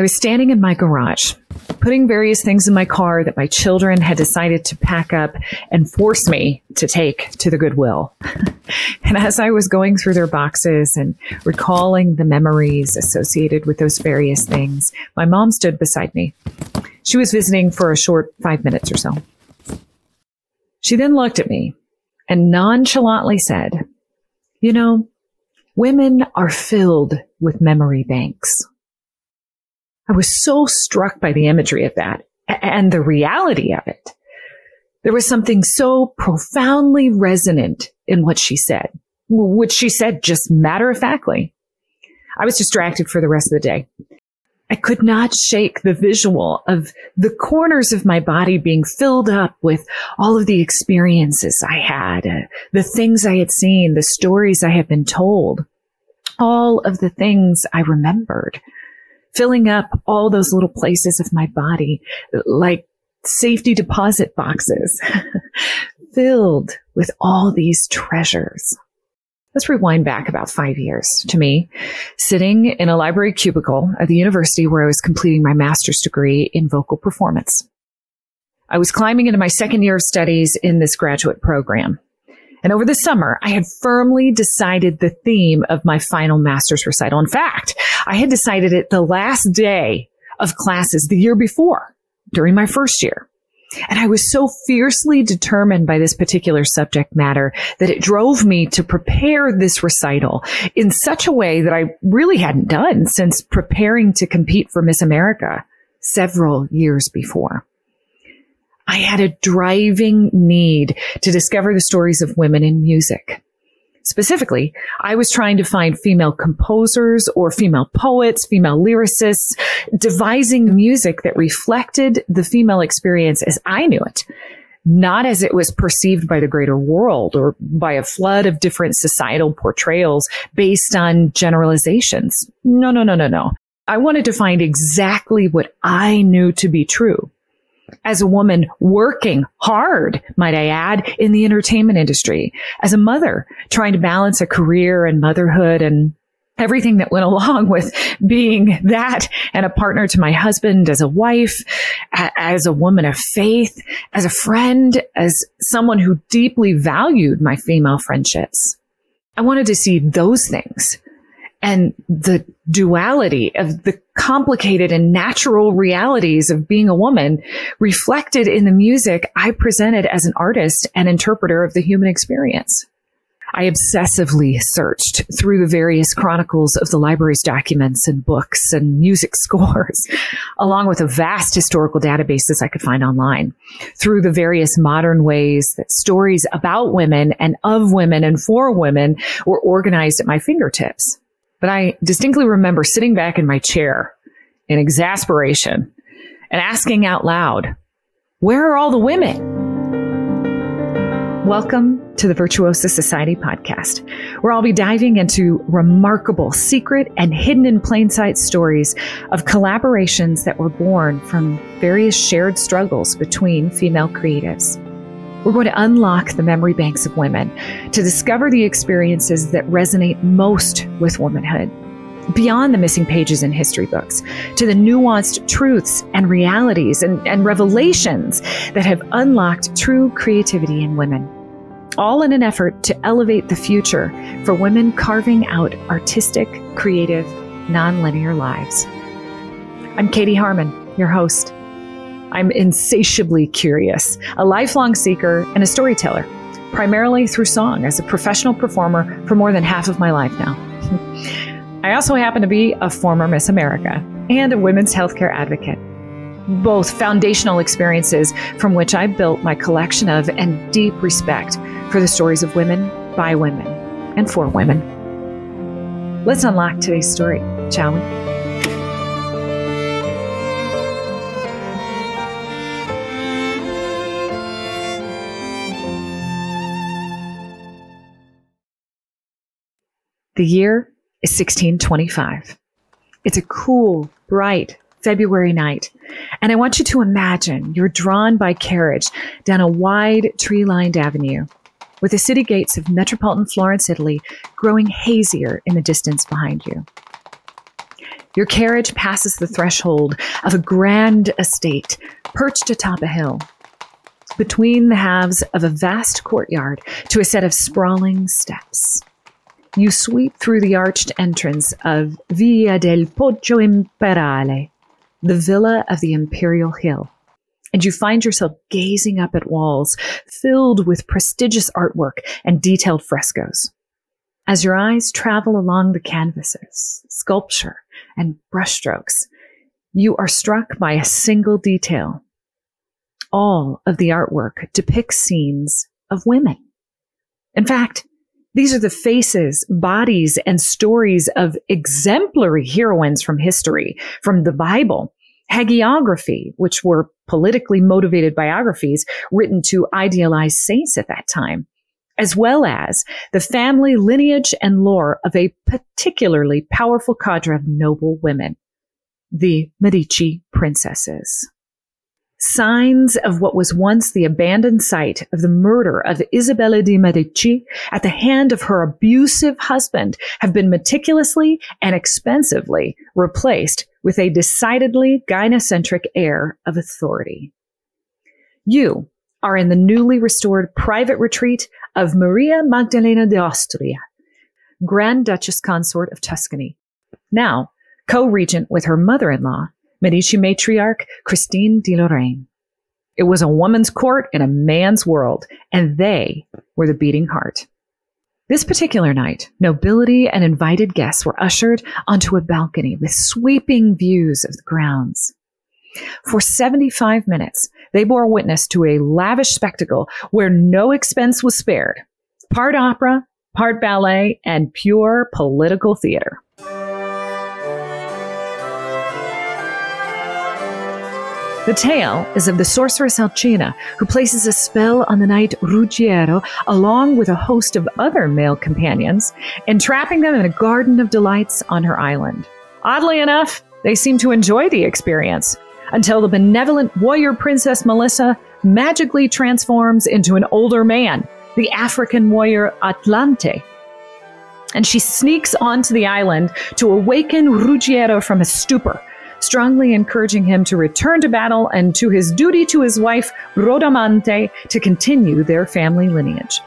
I was standing in my garage, putting various things in my car that my children had decided to pack up and force me to take to the Goodwill. and as I was going through their boxes and recalling the memories associated with those various things, my mom stood beside me. She was visiting for a short five minutes or so. She then looked at me and nonchalantly said, You know, women are filled with memory banks. I was so struck by the imagery of that and the reality of it. There was something so profoundly resonant in what she said, which she said just matter of factly. I was distracted for the rest of the day. I could not shake the visual of the corners of my body being filled up with all of the experiences I had, uh, the things I had seen, the stories I had been told, all of the things I remembered filling up all those little places of my body like safety deposit boxes filled with all these treasures. Let's rewind back about five years to me, sitting in a library cubicle at the university where I was completing my master's degree in vocal performance. I was climbing into my second year of studies in this graduate program. And over the summer, I had firmly decided the theme of my final master's recital. In fact, I had decided it the last day of classes the year before during my first year. And I was so fiercely determined by this particular subject matter that it drove me to prepare this recital in such a way that I really hadn't done since preparing to compete for Miss America several years before. I had a driving need to discover the stories of women in music. Specifically, I was trying to find female composers or female poets, female lyricists, devising music that reflected the female experience as I knew it, not as it was perceived by the greater world or by a flood of different societal portrayals based on generalizations. No, no, no, no, no. I wanted to find exactly what I knew to be true as a woman working hard, might I add, in the entertainment industry, as a mother trying to balance a career and motherhood and everything that went along with being that and a partner to my husband as a wife, as a woman of faith, as a friend, as someone who deeply valued my female friendships. I wanted to see those things and the duality of the complicated and natural realities of being a woman reflected in the music I presented as an artist and interpreter of the human experience. I obsessively searched through the various chronicles of the library's documents and books and music scores, along with a vast historical databases I could find online, through the various modern ways that stories about women and of women and for women were organized at my fingertips. But I distinctly remember sitting back in my chair in exasperation and asking out loud, where are all the women? Welcome to the Virtuosa Society podcast, where I'll be diving into remarkable, secret, and hidden in plain sight stories of collaborations that were born from various shared struggles between female creatives. We're going to unlock the memory banks of women to discover the experiences that resonate most with womanhood, beyond the missing pages in history books, to the nuanced truths and realities and, and revelations that have unlocked true creativity in women. All in an effort to elevate the future for women carving out artistic, creative, nonlinear lives. I'm Katie Harman, your host. I'm insatiably curious, a lifelong seeker, and a storyteller, primarily through song as a professional performer for more than half of my life now. I also happen to be a former Miss America and a women's healthcare advocate. Both foundational experiences from which I built my collection of and deep respect for the stories of women, by women, and for women. Let's unlock today's story, shall we? The year is 1625. It's a cool, bright February night, and I want you to imagine you're drawn by carriage down a wide tree lined avenue with the city gates of metropolitan Florence, Italy growing hazier in the distance behind you. Your carriage passes the threshold of a grand estate perched atop a hill, between the halves of a vast courtyard to a set of sprawling steps. You sweep through the arched entrance of Villa del Poggio Imperiale, the villa of the Imperial Hill, and you find yourself gazing up at walls filled with prestigious artwork and detailed frescoes. As your eyes travel along the canvases, sculpture, and brushstrokes, you are struck by a single detail. All of the artwork depicts scenes of women. In fact, these are the faces, bodies, and stories of exemplary heroines from history, from the Bible, hagiography, which were politically motivated biographies written to idealize saints at that time, as well as the family lineage and lore of a particularly powerful cadre of noble women, the Medici princesses. Signs of what was once the abandoned site of the murder of Isabella de Medici at the hand of her abusive husband have been meticulously and expensively replaced with a decidedly gynocentric air of authority. You, are in the newly restored private retreat of Maria Magdalena de Austria, Grand Duchess Consort of Tuscany, now co-regent with her mother-in-law, Medici matriarch Christine de Lorraine. It was a woman's court in a man's world, and they were the beating heart. This particular night, nobility and invited guests were ushered onto a balcony with sweeping views of the grounds. For 75 minutes, they bore witness to a lavish spectacle where no expense was spared. Part opera, part ballet, and pure political theater. The tale is of the sorceress Alcina, who places a spell on the knight Ruggiero along with a host of other male companions, entrapping them in a garden of delights on her island. Oddly enough, they seem to enjoy the experience, until the benevolent warrior princess Melissa magically transforms into an older man, the African warrior Atlante. And she sneaks onto the island to awaken Ruggiero from his stupor, strongly encouraging him to return to battle and to his duty to his wife, Bradamante, to continue their family lineage.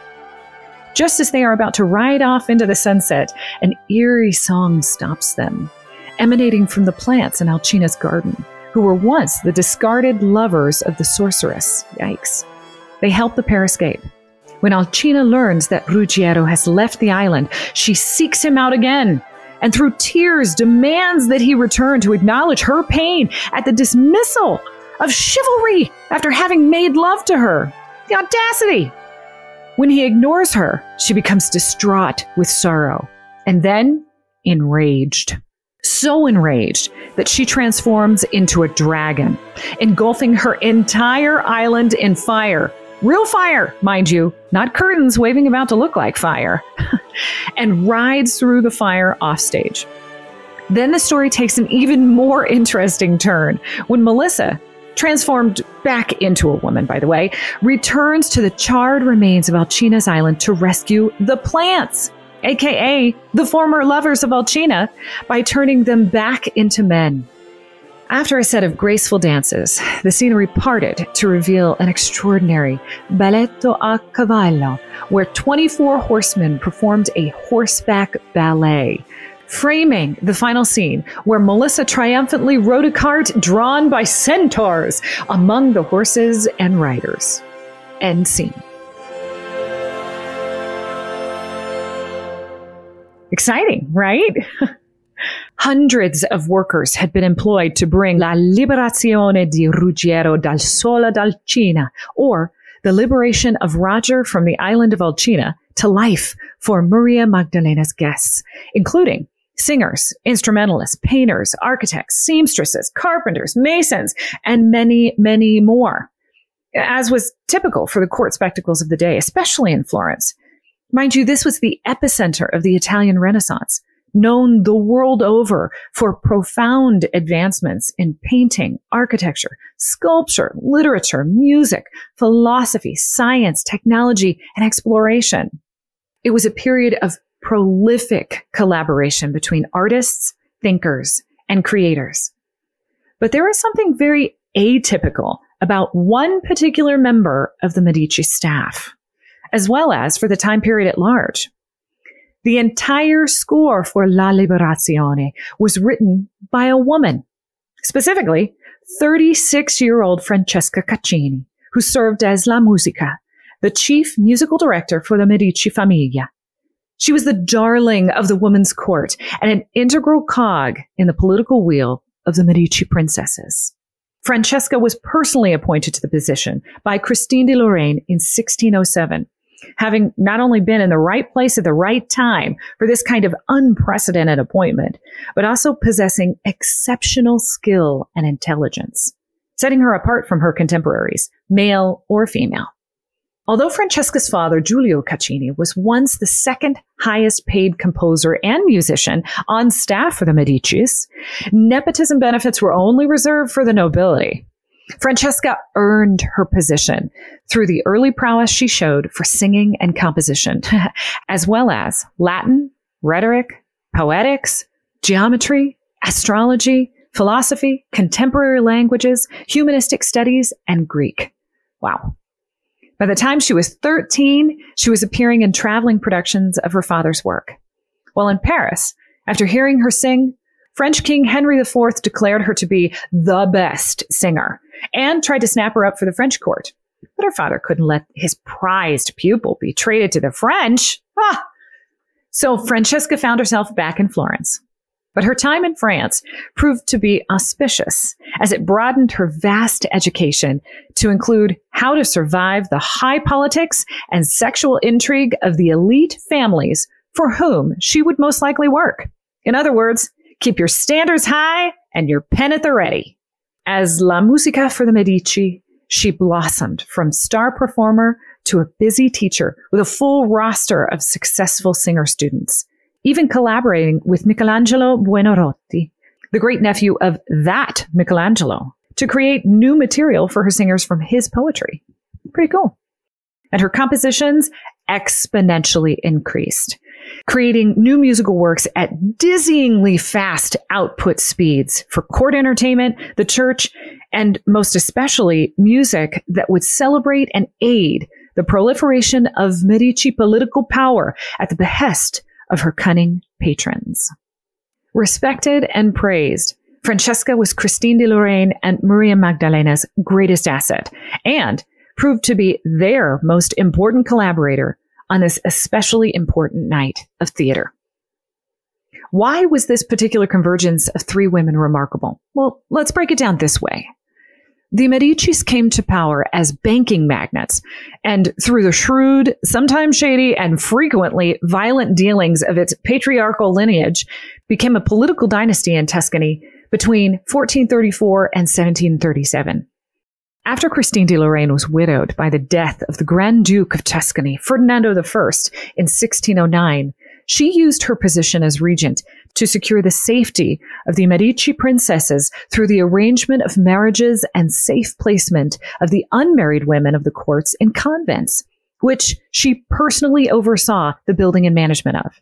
Just as they are about to ride off into the sunset, an eerie song stops them, emanating from the plants in Alcina's garden who were once the discarded lovers of the sorceress. Yikes. They help the pair escape. When Alcina learns that Ruggiero has left the island, she seeks him out again and through tears demands that he return to acknowledge her pain at the dismissal of chivalry after having made love to her. The audacity! When he ignores her, she becomes distraught with sorrow and then enraged so enraged that she transforms into a dragon, engulfing her entire island in fire. Real fire, mind you, not curtains waving about to look like fire, and rides through the fire offstage. Then the story takes an even more interesting turn when Melissa, transformed back into a woman, by the way, returns to the charred remains of Alcina's island to rescue the plants aka the former lovers of Alcina, by turning them back into men. After a set of graceful dances, the scenery parted to reveal an extraordinary balletto a cavallo, where 24 horsemen performed a horseback ballet, framing the final scene where Melissa triumphantly rode a cart drawn by centaurs among the horses and riders. End scene. Exciting, right? Hundreds of workers had been employed to bring La Liberazione di Ruggiero dall'isola d'Alcina, or the liberation of Roger from the island of Alcina, to life for Maria Magdalena's guests, including singers, instrumentalists, painters, architects, seamstresses, carpenters, masons, and many, many more. As was typical for the court spectacles of the day, especially in Florence. Mind you, this was the epicenter of the Italian Renaissance, known the world over for profound advancements in painting, architecture, sculpture, literature, music, philosophy, science, technology, and exploration. It was a period of prolific collaboration between artists, thinkers, and creators. But there is something very atypical about one particular member of the Medici staff, as well as for the time period at large. The entire score for La Liberazione was written by a woman, specifically 36 year old Francesca Caccini, who served as La Musica, the chief musical director for the Medici Famiglia. She was the darling of the woman's court and an integral cog in the political wheel of the Medici princesses. Francesca was personally appointed to the position by Christine de Lorraine in 1607, having not only been in the right place at the right time for this kind of unprecedented appointment, but also possessing exceptional skill and intelligence, setting her apart from her contemporaries, male or female. Although Francesca's father, Giulio Caccini, was once the second highest paid composer and musician on staff for the Medicis, nepotism benefits were only reserved for the nobility. Francesca earned her position through the early prowess she showed for singing and composition, as well as Latin, rhetoric, poetics, geometry, astrology, philosophy, contemporary languages, humanistic studies, and Greek. Wow. By the time she was 13, she was appearing in traveling productions of her father's work. While in Paris, after hearing her sing, French King Henry IV declared her to be the best singer and tried to snap her up for the French court. But her father couldn't let his prized pupil be traded to the French. Ah! So Francesca found herself back in Florence. But her time in France proved to be auspicious as it broadened her vast education to include how to survive the high politics and sexual intrigue of the elite families for whom she would most likely work. In other words, keep your standards high and your pen at the ready. As La Musica for the Medici, she blossomed from star performer to a busy teacher with a full roster of successful singer students even collaborating with Michelangelo Buonarroti, the great nephew of that Michelangelo, to create new material for her singers from his poetry. Pretty cool. And her compositions exponentially increased, creating new musical works at dizzyingly fast output speeds for court entertainment, the church, and most especially music that would celebrate and aid the proliferation of Medici political power at the behest of her cunning patrons. Respected and praised, Francesca was Christine de Lorraine and Maria Magdalena's greatest asset and proved to be their most important collaborator on this especially important night of theater. Why was this particular convergence of three women remarkable? Well, let's break it down this way. The Medicis came to power as banking magnates, and through the shrewd, sometimes shady, and frequently violent dealings of its patriarchal lineage, became a political dynasty in Tuscany between 1434 and 1737. After Christine de Lorraine was widowed by the death of the Grand Duke of Tuscany, Ferdinando I, in 1609, she used her position as regent to secure the safety of the Medici princesses through the arrangement of marriages and safe placement of the unmarried women of the courts in convents, which she personally oversaw the building and management of.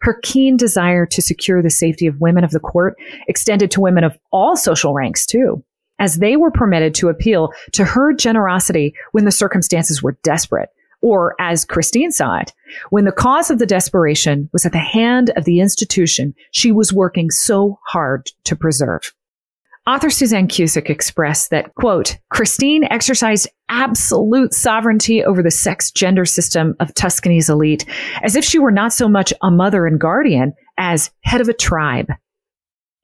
Her keen desire to secure the safety of women of the court extended to women of all social ranks, too, as they were permitted to appeal to her generosity when the circumstances were desperate or as Christine saw it, when the cause of the desperation was at the hand of the institution she was working so hard to preserve. Author Suzanne Cusick expressed that, quote, Christine exercised absolute sovereignty over the sex gender system of Tuscany's elite, as if she were not so much a mother and guardian as head of a tribe.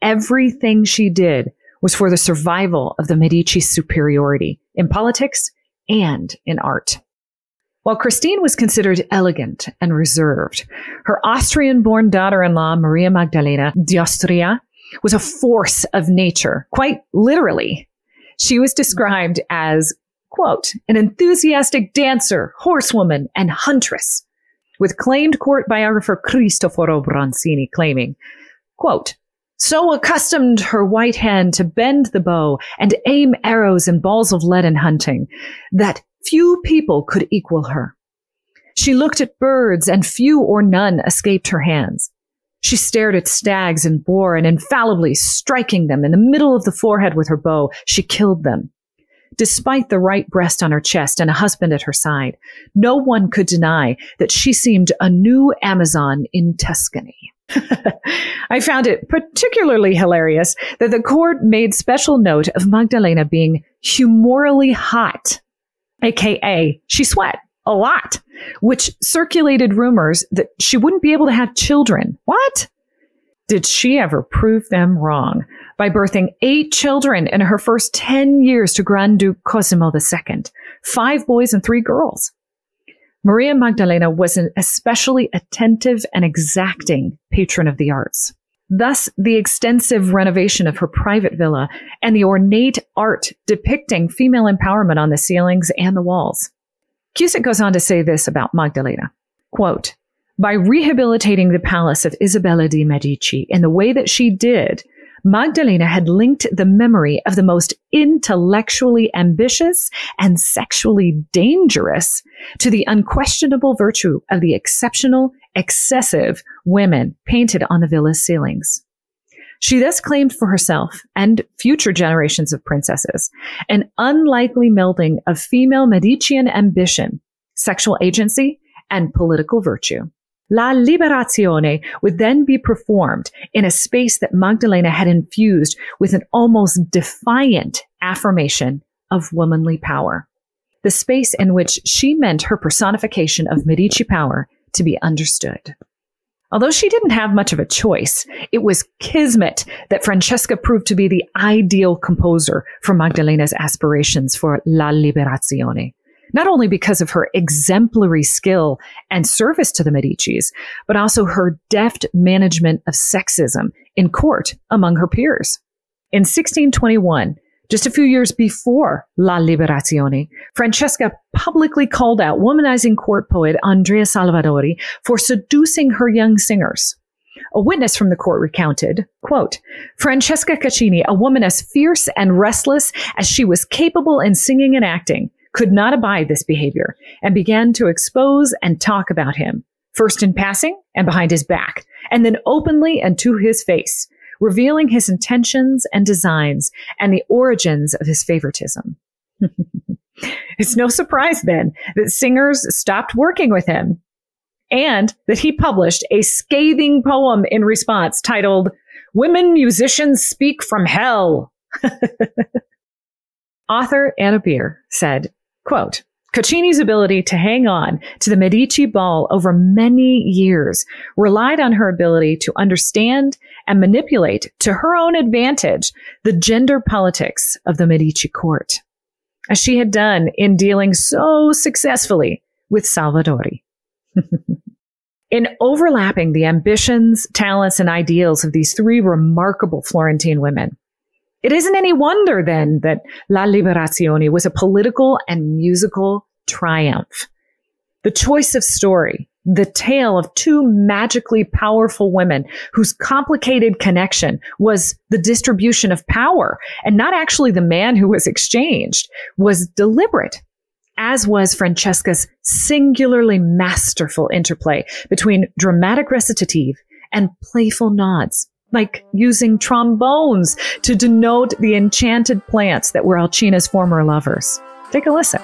Everything she did was for the survival of the Medici superiority in politics and in art. While Christine was considered elegant and reserved, her Austrian born daughter in law, Maria Magdalena d'Austria, was a force of nature, quite literally. She was described as, quote, an enthusiastic dancer, horsewoman, and huntress, with claimed court biographer Cristoforo Bronzini claiming, quote, so accustomed her white hand to bend the bow and aim arrows and balls of lead in hunting that Few people could equal her. She looked at birds and few or none escaped her hands. She stared at stags and boar and infallibly striking them in the middle of the forehead with her bow, she killed them. Despite the right breast on her chest and a husband at her side, no one could deny that she seemed a new Amazon in Tuscany. I found it particularly hilarious that the court made special note of Magdalena being humorally hot, aka she sweat a lot, which circulated rumors that she wouldn't be able to have children. What? Did she ever prove them wrong by birthing eight children in her first 10 years to Grand Duke Cosimo II, five boys and three girls? Maria Magdalena was an especially attentive and exacting patron of the arts. Thus, the extensive renovation of her private villa and the ornate art depicting female empowerment on the ceilings and the walls. Cusick goes on to say this about Magdalena. Quote, by rehabilitating the palace of Isabella de' Medici in the way that she did, Magdalena had linked the memory of the most intellectually ambitious and sexually dangerous to the unquestionable virtue of the exceptional, excessive women painted on the villa's ceilings. She thus claimed for herself and future generations of princesses an unlikely melding of female Medician ambition, sexual agency, and political virtue. La Liberazione would then be performed in a space that Magdalena had infused with an almost defiant affirmation of womanly power. The space in which she meant her personification of Medici power to be understood. Although she didn't have much of a choice, it was kismet that Francesca proved to be the ideal composer for Magdalena's aspirations for La Liberazione not only because of her exemplary skill and service to the Medicis, but also her deft management of sexism in court among her peers. In 1621, just a few years before La Liberazione, Francesca publicly called out womanizing court poet Andrea Salvadori for seducing her young singers. A witness from the court recounted, quote, Francesca Caccini, a woman as fierce and restless as she was capable in singing and acting, could not abide this behavior and began to expose and talk about him, first in passing and behind his back, and then openly and to his face, revealing his intentions and designs and the origins of his favoritism. it's no surprise then that singers stopped working with him and that he published a scathing poem in response titled Women Musicians Speak from Hell. Author Anna Beer said, Quote, Caccini's ability to hang on to the Medici ball over many years relied on her ability to understand and manipulate to her own advantage the gender politics of the Medici court, as she had done in dealing so successfully with Salvadori. in overlapping the ambitions, talents, and ideals of these three remarkable Florentine women, it isn't any wonder then that La Liberazione was a political and musical triumph. The choice of story, the tale of two magically powerful women whose complicated connection was the distribution of power and not actually the man who was exchanged, was deliberate, as was Francesca's singularly masterful interplay between dramatic recitative and playful nods like using trombones to denote the enchanted plants that were Alcina's former lovers. Take a listen.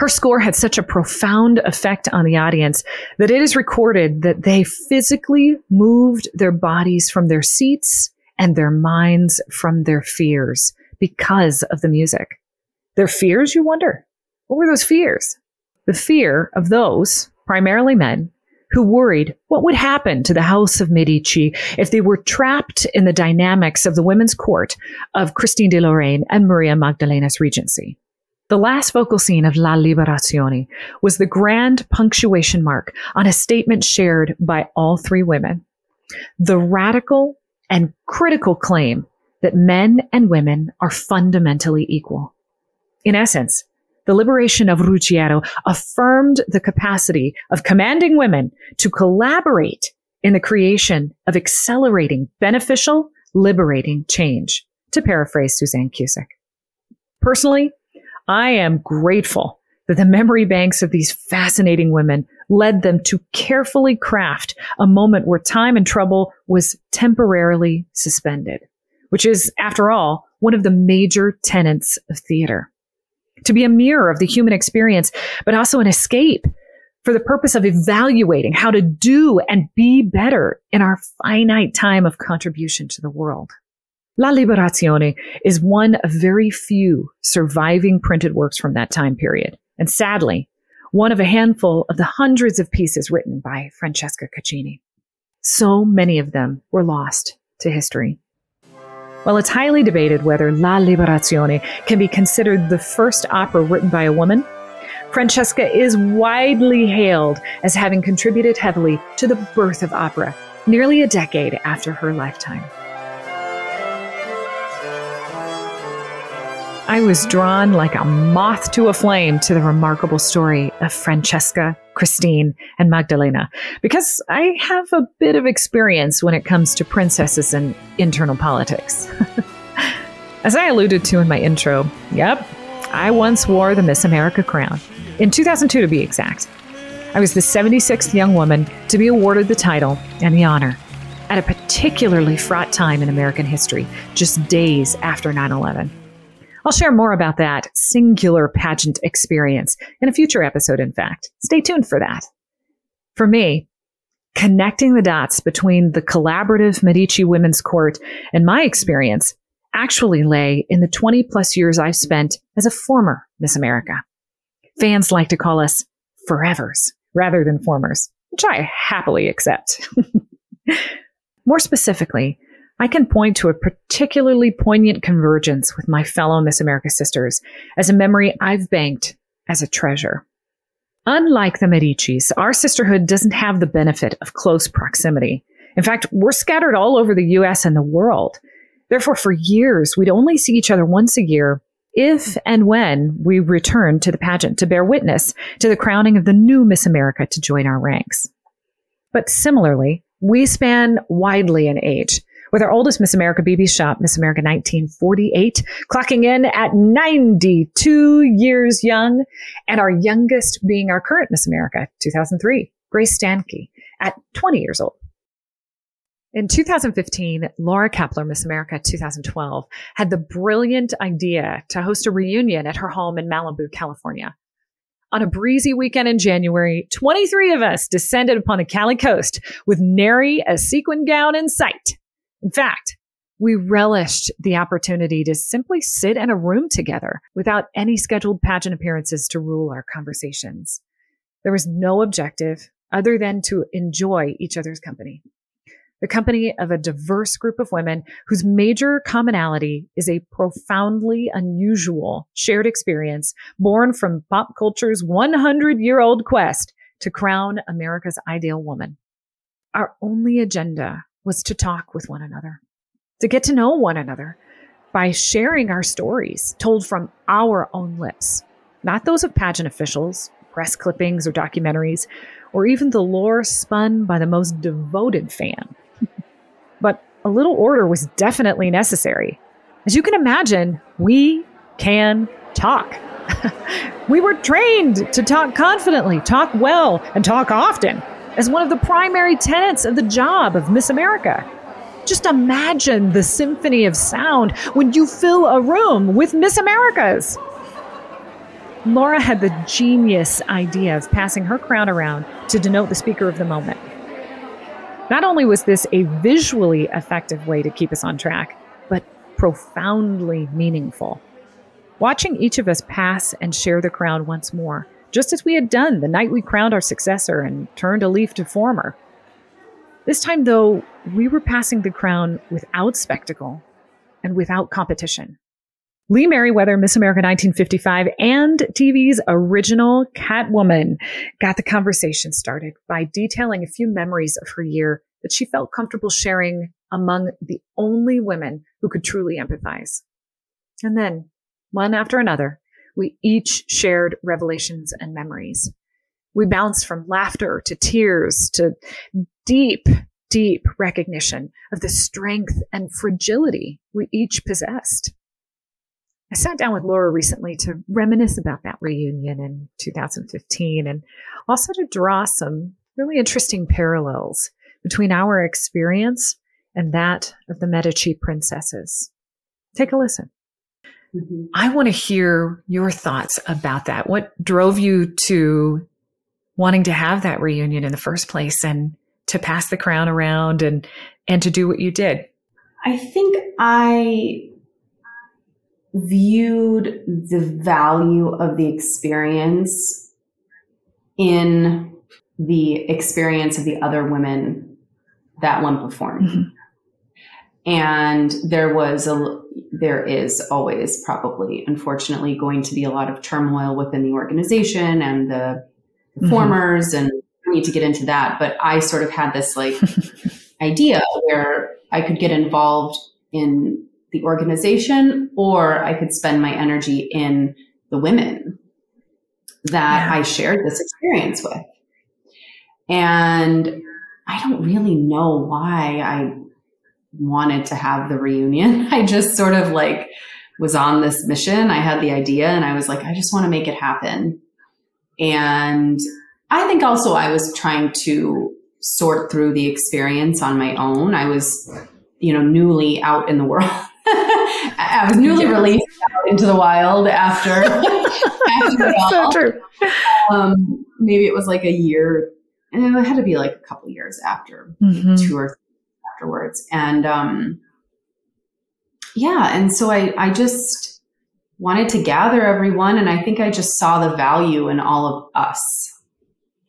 Her score had such a profound effect on the audience that it is recorded that they physically moved their bodies from their seats and their minds from their fears because of the music. Their fears, you wonder? What were those fears? The fear of those, primarily men, who worried what would happen to the House of Medici if they were trapped in the dynamics of the women's court of Christine de Lorraine and Maria Magdalena's regency. The last vocal scene of La Liberazione was the grand punctuation mark on a statement shared by all three women. The radical and critical claim that men and women are fundamentally equal. In essence, the liberation of Ruggiero affirmed the capacity of commanding women to collaborate in the creation of accelerating, beneficial, liberating change, to paraphrase Suzanne Cusick. Personally, I am grateful that the memory banks of these fascinating women led them to carefully craft a moment where time and trouble was temporarily suspended, which is, after all, one of the major tenets of theater. To be a mirror of the human experience, but also an escape for the purpose of evaluating how to do and be better in our finite time of contribution to the world. La Liberazione is one of very few surviving printed works from that time period, and sadly, one of a handful of the hundreds of pieces written by Francesca Caccini. So many of them were lost to history. While it's highly debated whether La Liberazione can be considered the first opera written by a woman, Francesca is widely hailed as having contributed heavily to the birth of opera nearly a decade after her lifetime. I was drawn like a moth to a flame to the remarkable story of Francesca, Christine, and Magdalena because I have a bit of experience when it comes to princesses and internal politics. As I alluded to in my intro, yep, I once wore the Miss America crown. In 2002, to be exact. I was the 76th young woman to be awarded the title and the honor at a particularly fraught time in American history, just days after 9 11. I'll share more about that singular pageant experience in a future episode, in fact. Stay tuned for that. For me, connecting the dots between the collaborative Medici Women's Court and my experience actually lay in the 20 plus years I've spent as a former Miss America. Fans like to call us forevers rather than formers, which I happily accept. More specifically, I can point to a particularly poignant convergence with my fellow Miss America sisters as a memory I've banked as a treasure. Unlike the Medicis, our sisterhood doesn't have the benefit of close proximity. In fact, we're scattered all over the US and the world. Therefore, for years, we'd only see each other once a year if and when we returned to the pageant to bear witness to the crowning of the new Miss America to join our ranks. But similarly, we span widely in age with our oldest Miss America Bebe Shopp, Miss America 1948, clocking in at 92 years young, and our youngest being our current Miss America 2003, Grace Stanke, at 20 years old. In 2015, Laura Kaeppeler, Miss America 2012, had the brilliant idea to host a reunion at her home in Malibu, California. On a breezy weekend in January, 23 of us descended upon the Cali coast with nary a sequin gown in sight. In fact, we relished the opportunity to simply sit in a room together without any scheduled pageant appearances to rule our conversations. There was no objective other than to enjoy each other's company. The company of a diverse group of women whose major commonality is a profoundly unusual shared experience born from pop culture's 100 year old quest to crown America's ideal woman. Our only agenda was to talk with one another, to get to know one another by sharing our stories told from our own lips, not those of pageant officials, press clippings, or documentaries, or even the lore spun by the most devoted fan. but a little order was definitely necessary. As you can imagine, we can talk. we were trained to talk confidently, talk well, and talk often as one of the primary tenets of the job of Miss America. Just imagine the symphony of sound when you fill a room with Miss Americas. Laura had the genius idea of passing her crown around to denote the speaker of the moment. Not only was this a visually effective way to keep us on track, but profoundly meaningful. Watching each of us pass and share the crown once more just as we had done the night we crowned our successor and turned a leaf to former. This time, though, we were passing the crown without spectacle and without competition. Lee Meriwether, Miss America 1955, and TV's original Catwoman got the conversation started by detailing a few memories of her year that she felt comfortable sharing among the only women who could truly empathize. And then, one after another, we each shared revelations and memories. We bounced from laughter to tears to deep, deep recognition of the strength and fragility we each possessed. I sat down with Laura recently to reminisce about that reunion in 2015 and also to draw some really interesting parallels between our experience and that of the Medici princesses. Take a listen. Mm-hmm. I want to hear your thoughts about that. What drove you to wanting to have that reunion in the first place and to pass the crown around and and to do what you did? I think I viewed the value of the experience in the experience of the other women that went before me. Mm-hmm. And there was a, there is always probably, unfortunately, going to be a lot of turmoil within the organization and the performers, mm-hmm. and I need to get into that. But I sort of had this like idea where I could get involved in the organization or I could spend my energy in the women that yeah. I shared this experience with. And I don't really know why I wanted to have the reunion. I just sort of like was on this mission. I had the idea and I was like, I just want to make it happen. And I think also I was trying to sort through the experience on my own. I was, you know, newly out in the world. I was newly released out into the wild after. after so true. Um, maybe it was like a year, and it had to be like a couple years after, mm-hmm. two or afterwards, and um, yeah, and so I, I just wanted to gather everyone, and I think I just saw the value in all of us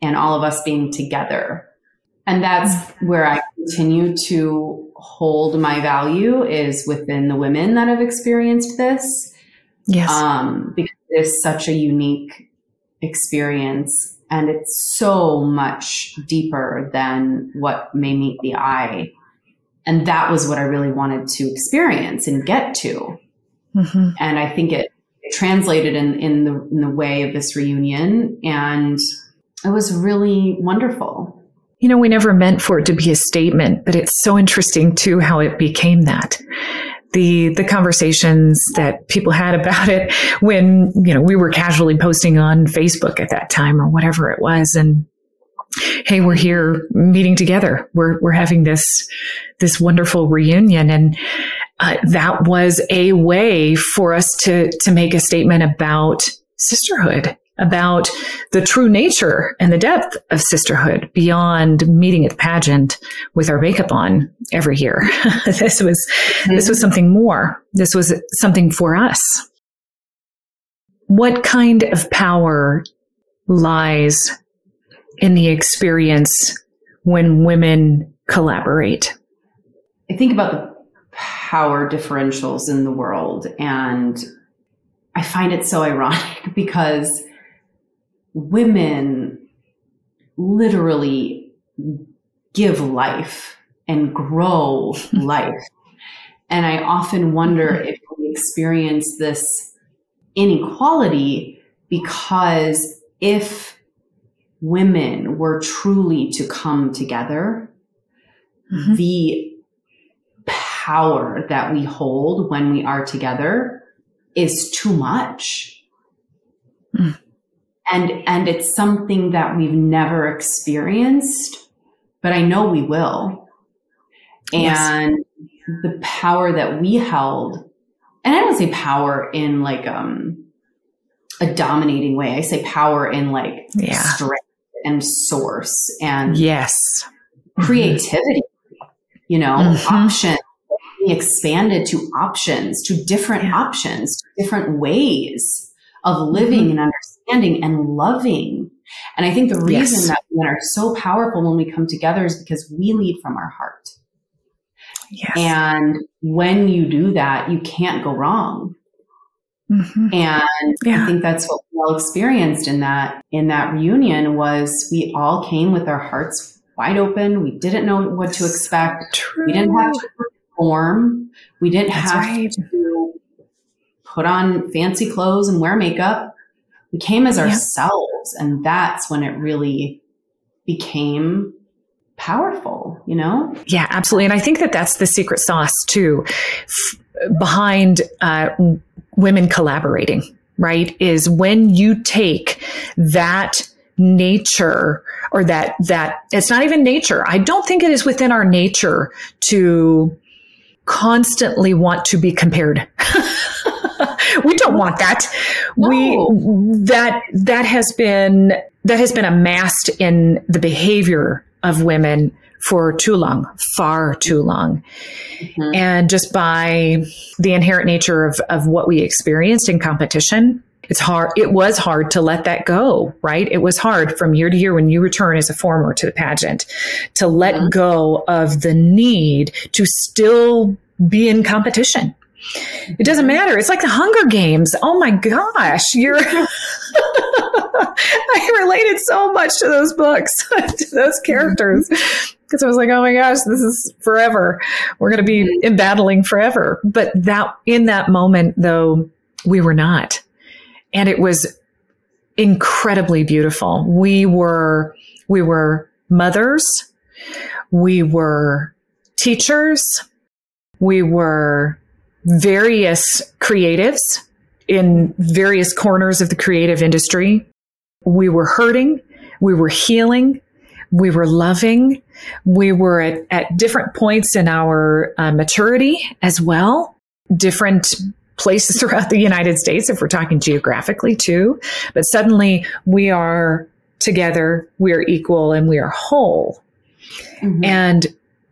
and all of us being together and that's where I continue to hold my value is within the women that have experienced this. Yes. Um, because it's such a unique experience and it's so much deeper than what may meet the eye. And that was what I really wanted to experience and get to. Mm-hmm. And I think it, it translated in, in the, in the way of this reunion. And it was really wonderful. You know, we never meant for it to be a statement, but it's so interesting too how it became that. The the conversations that people had about it when, you know, we were casually posting on Facebook at that time or whatever it was and hey, we're here meeting together. We're we're having this this wonderful reunion and uh, that was a way for us to to make a statement about sisterhood about the true nature and the depth of sisterhood beyond meeting at the pageant with our makeup on every year. this was mm-hmm. this was something more. This was something for us. What kind of power lies in the experience when women collaborate? I think about the power differentials in the world and I find it so ironic because women literally give life and grow life. And I often wonder mm-hmm. if we experience this inequality because if women were truly to come together, mm-hmm. the power that we hold when we are together is too much. Mm and and it's something that we've never experienced but i know we will and the power that we held and i don't say power in like um a dominating way i say power in like yeah. strength and source and yes creativity mm-hmm. you know mm-hmm. options expanded to options to different yeah. options different ways of living mm-hmm. and understanding understanding and loving. And I think the reason yes. that women are so powerful when we come together is because we lead from our heart. Yes. And when you do that, you can't go wrong. Mm-hmm. And yeah. I think that's what we all experienced in that in that reunion was we all came with our hearts wide open. We didn't know what to expect. True. We didn't have to perform. We didn't that's have right. to put on fancy clothes and wear makeup. We came as ourselves. And that's when it really became powerful, you know? Yeah, absolutely. And I think that that's the secret sauce too f- behind uh, women collaborating, right? Is when you take that nature or that, that it's not even nature. I don't think it is within our nature to constantly want to be compared. we don't want that. No. We that that has been that has been amassed in the behavior of women for too long, far too long. Mm-hmm. And just by the inherent nature of, of what we experienced in competition, it's hard. It was hard to let that go, right? It was hard from year to year when you return as a former to the pageant to let mm-hmm. go of the need to still be in competition. It doesn't matter. It's like the Hunger Games. Oh my gosh, you're. Related so much to those books, to those characters, because I was like, oh my gosh, this is forever. We're going to be in battling forever. But that in that moment, though, we were not, and it was incredibly beautiful. We were we were mothers, we were teachers, we were various creatives in various corners of the creative industry. We were hurting, we were healing, we were loving, we were at, at different points in our uh, maturity as well, different places throughout the United States, if we're talking geographically too. But suddenly we are together, we are equal, and we are whole. Mm-hmm. And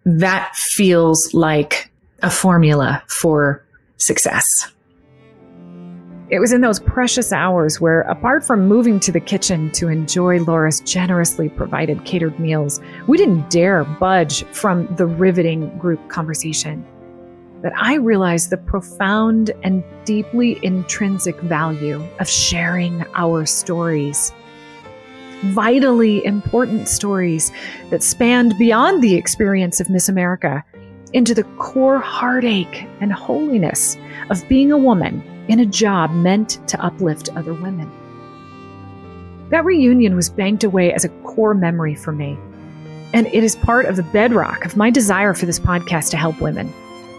that feels like a formula for success. It was in those precious hours where, apart from moving to the kitchen to enjoy Laura's generously provided catered meals, we didn't dare budge from the riveting group conversation. That I realized the profound and deeply intrinsic value of sharing our stories. Vitally important stories that spanned beyond the experience of Miss America into the core heartache and holiness of being a woman in a job meant to uplift other women. That reunion was banked away as a core memory for me, and it is part of the bedrock of my desire for this podcast to help women,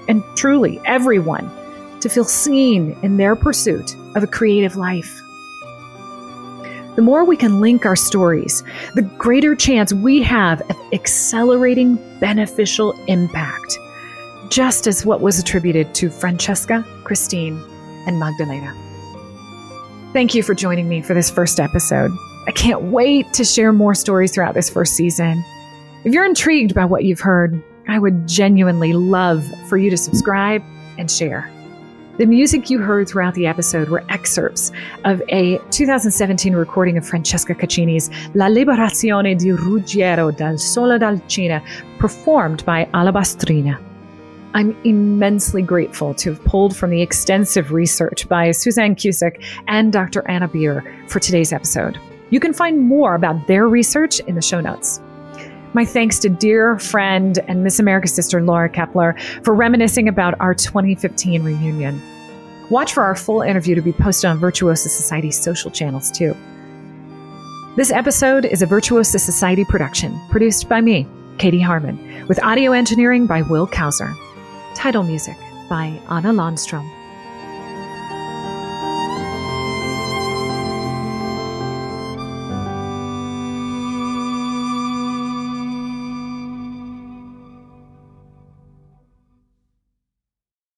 and truly everyone, to feel seen in their pursuit of a creative life. The more we can link our stories, the greater chance we have of accelerating beneficial impact, just as what was attributed to Francesca, Christine, and Magdalena. Thank you for joining me for this first episode. I can't wait to share more stories throughout this first season. If you're intrigued by what you've heard, I would genuinely love for you to subscribe and share. The music you heard throughout the episode were excerpts of a 2017 recording of Francesca Caccini's La Liberazione di Ruggiero dall'isola d'Alcina, performed by Allabastrina. I'm immensely grateful to have pulled from the extensive research by Suzanne Cusick and Dr. Anna Beer for today's episode. You can find more about their research in the show notes. My thanks to dear friend and Miss America sister Laura Kaeppeler for reminiscing about our 2015 reunion. Watch for our full interview to be posted on Virtuosa Society's social channels too. This episode is a Virtuosa Society production, produced by me, Katie Harman, with audio engineering by Will Kauser. Title music by Anna Landstrom.